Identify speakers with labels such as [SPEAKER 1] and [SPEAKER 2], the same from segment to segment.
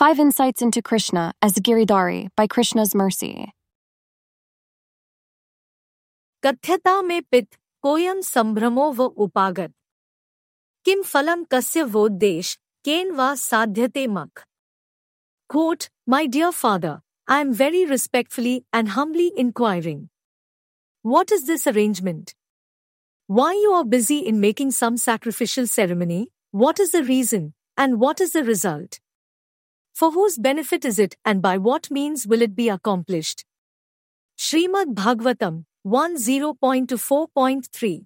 [SPEAKER 1] Five Insights into Krishna as Giridhari by Krishna's Mercy.
[SPEAKER 2] कथ्यता में पित कोयम संभ्रमो व उपागत किम फलम कस्य वोद्देश केन वा साध्यते मख Quote, My dear father, I am very respectfully and humbly inquiring. What is this arrangement? Why you are busy in making some sacrificial ceremony? What is the reason, and what is the result? For whose benefit is it, and by what means will it be accomplished? Srimad Bhagavatam 10.4.3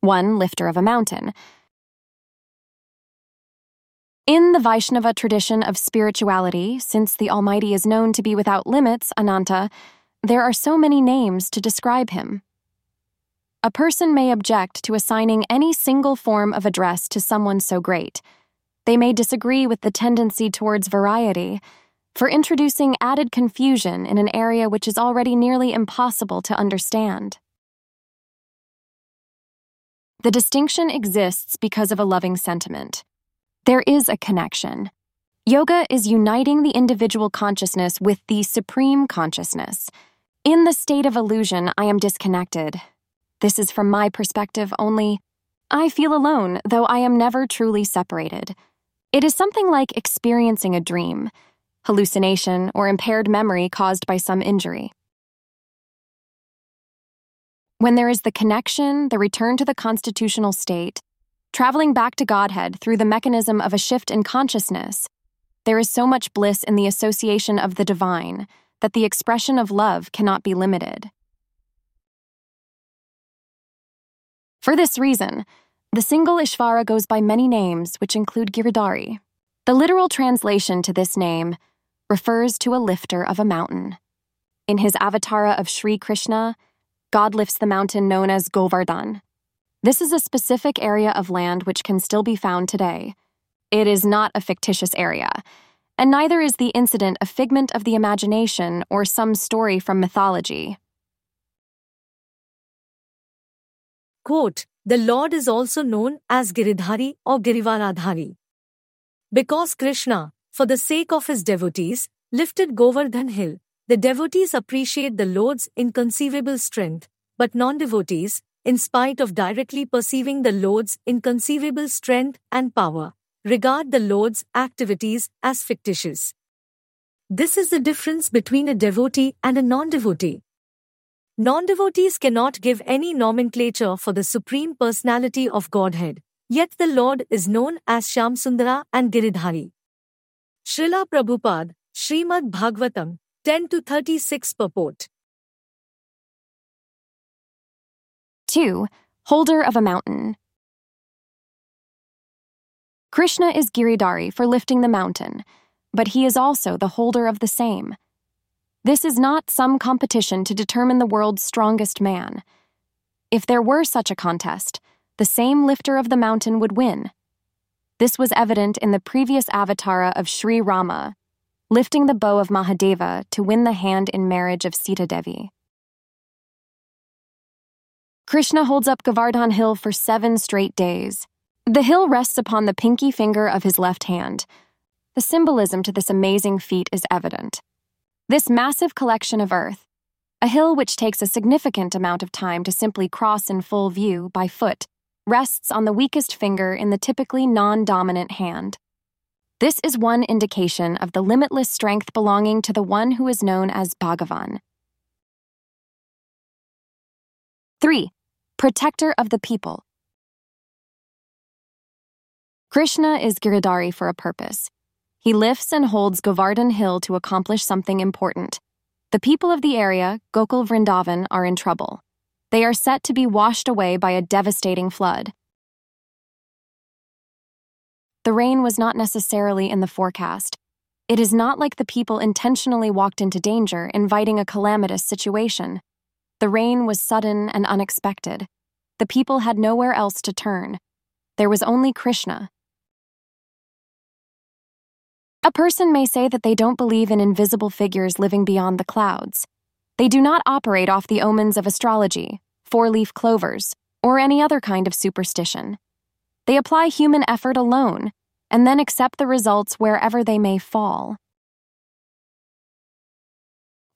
[SPEAKER 1] One lifter of a mountain. In the Vaishnava tradition of spirituality, since the Almighty is known to be without limits, Ananta, there are so many names to describe him. A person may object to assigning any single form of address to someone so great. They may disagree with the tendency towards variety, for introducing added confusion in an area which is already nearly impossible to understand. The distinction exists because of a loving sentiment. There is a connection. Yoga is uniting the individual consciousness with the supreme consciousness. In the state of illusion, I am disconnected. This is from my perspective only. I feel alone, though I am never truly separated. It is something like experiencing a dream, hallucination, or impaired memory caused by some injury. When there is the connection, the return to the constitutional state, traveling back to Godhead through the mechanism of a shift in consciousness, there is so much bliss in the association of the divine that the expression of love cannot be limited. For this reason, the single Ishvara goes by many names, which include Giridhari. The literal translation to this name refers to a lifter of a mountain. In his avatara of Sri Krishna, God lifts the mountain known as Govardhan. This is a specific area of land which can still be found today. It is not a fictitious area, and neither is the incident a figment of the imagination or some story from mythology.
[SPEAKER 2] Quote, The Lord is also known as Giridhari or Girivaradhari. Because Krishna, for the sake of his devotees, lifted Govardhan hill, the devotees appreciate the Lord's inconceivable strength, but non devotees, in spite of directly perceiving the Lord's inconceivable strength and power, regard the Lord's activities as fictitious. This is the difference between a devotee and a non devotee. Non devotees cannot give any nomenclature for the Supreme Personality of Godhead, yet the Lord is known as Shyamsundara and Giridhari. Srila Prabhupada, Srimad Bhagavatam, 10 to 36 purport.
[SPEAKER 1] 2. Holder of a mountain. Krishna is Giridhari for lifting the mountain, but he is also the holder of the same. This is not some competition to determine the world's strongest man. If there were such a contest, the same lifter of the mountain would win. This was evident in the previous avatara of Sri Rama, lifting the bow of Mahadeva to win the hand in marriage of Sita Devi. Krishna holds up Govardhan Hill for seven straight days. The hill rests upon the pinky finger of his left hand. The symbolism to this amazing feat is evident. This massive collection of earth, a hill which takes a significant amount of time to simply cross in full view by foot, rests on the weakest finger in the typically non dominant hand. This is one indication of the limitless strength belonging to the one who is known as Bhagavan. 3. Protector of the people. Krishna is Giridhari for a purpose. He lifts and holds Govardhan Hill to accomplish something important. The people of the area, Gokul Vrindavan, are in trouble. They are set to be washed away by a devastating flood. The rain was not necessarily in the forecast. It is not like the people intentionally walked into danger, inviting a calamitous situation. The rain was sudden and unexpected. The people had nowhere else to turn. There was only Krishna. A person may say that they don't believe in invisible figures living beyond the clouds. They do not operate off the omens of astrology, four leaf clovers, or any other kind of superstition. They apply human effort alone. and then accept the results wherever they may fall.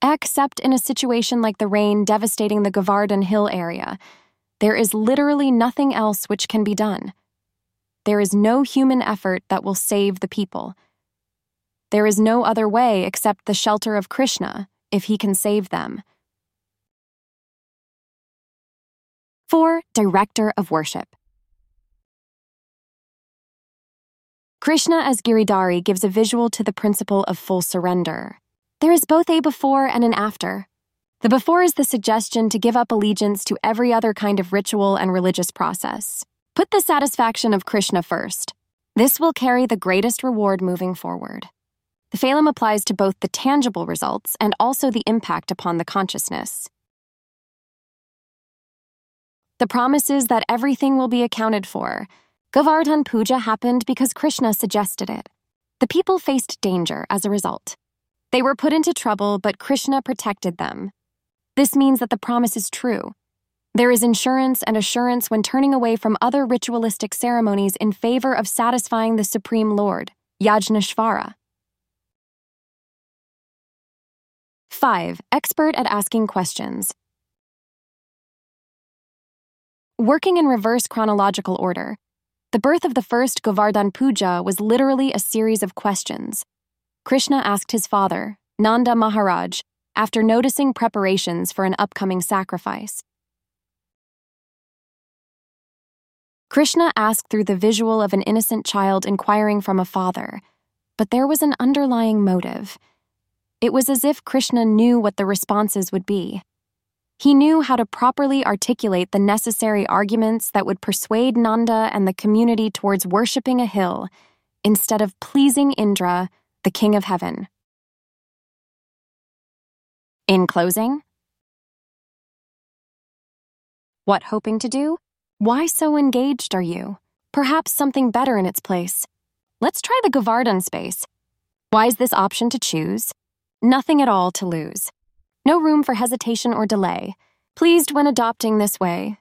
[SPEAKER 1] Except in a situation like the rain devastating the Govardhan Hill area, there is literally nothing else which can be done. There is no human effort that will save the people. There is no other way except the shelter of Krishna if he can save them. 4. Director of Worship Krishna as Giridhari gives a visual to the principle of full surrender. There is both a before and an after. The before is the suggestion to give up allegiance to every other kind of ritual and religious process. Put the satisfaction of Krishna first. This will carry the greatest reward moving forward. The phalam applies to both the tangible results and also the impact upon the consciousness. The promise is that everything will be accounted for. Govardhan Puja happened because Krishna suggested it. The people faced danger as a result. They were put into trouble, but Krishna protected them. This means that the promise is true. There is insurance and assurance when turning away from other ritualistic ceremonies in favor of satisfying the Supreme Lord, Yajneshvara. 5. Expert at asking questions. Working in reverse chronological order, the birth of the first Govardhan Puja was literally a series of questions. Krishna asked his father, Nanda Maharaj, after noticing preparations for an upcoming sacrifice. Krishna asked through the visual of an innocent child inquiring from a father, but there was an underlying motive. It was as if Krishna knew what the responses would be. He knew how to properly articulate the necessary arguments that would persuade Nanda and the community towards worshipping a hill instead of pleasing Indra the King of Heaven. In closing, what hoping to do? Why so engaged are you? Perhaps something better in its place. Let's try the Govardhan space. Why is this option to choose? Nothing at all to lose. No room for hesitation or delay. Pleased when adopting this way,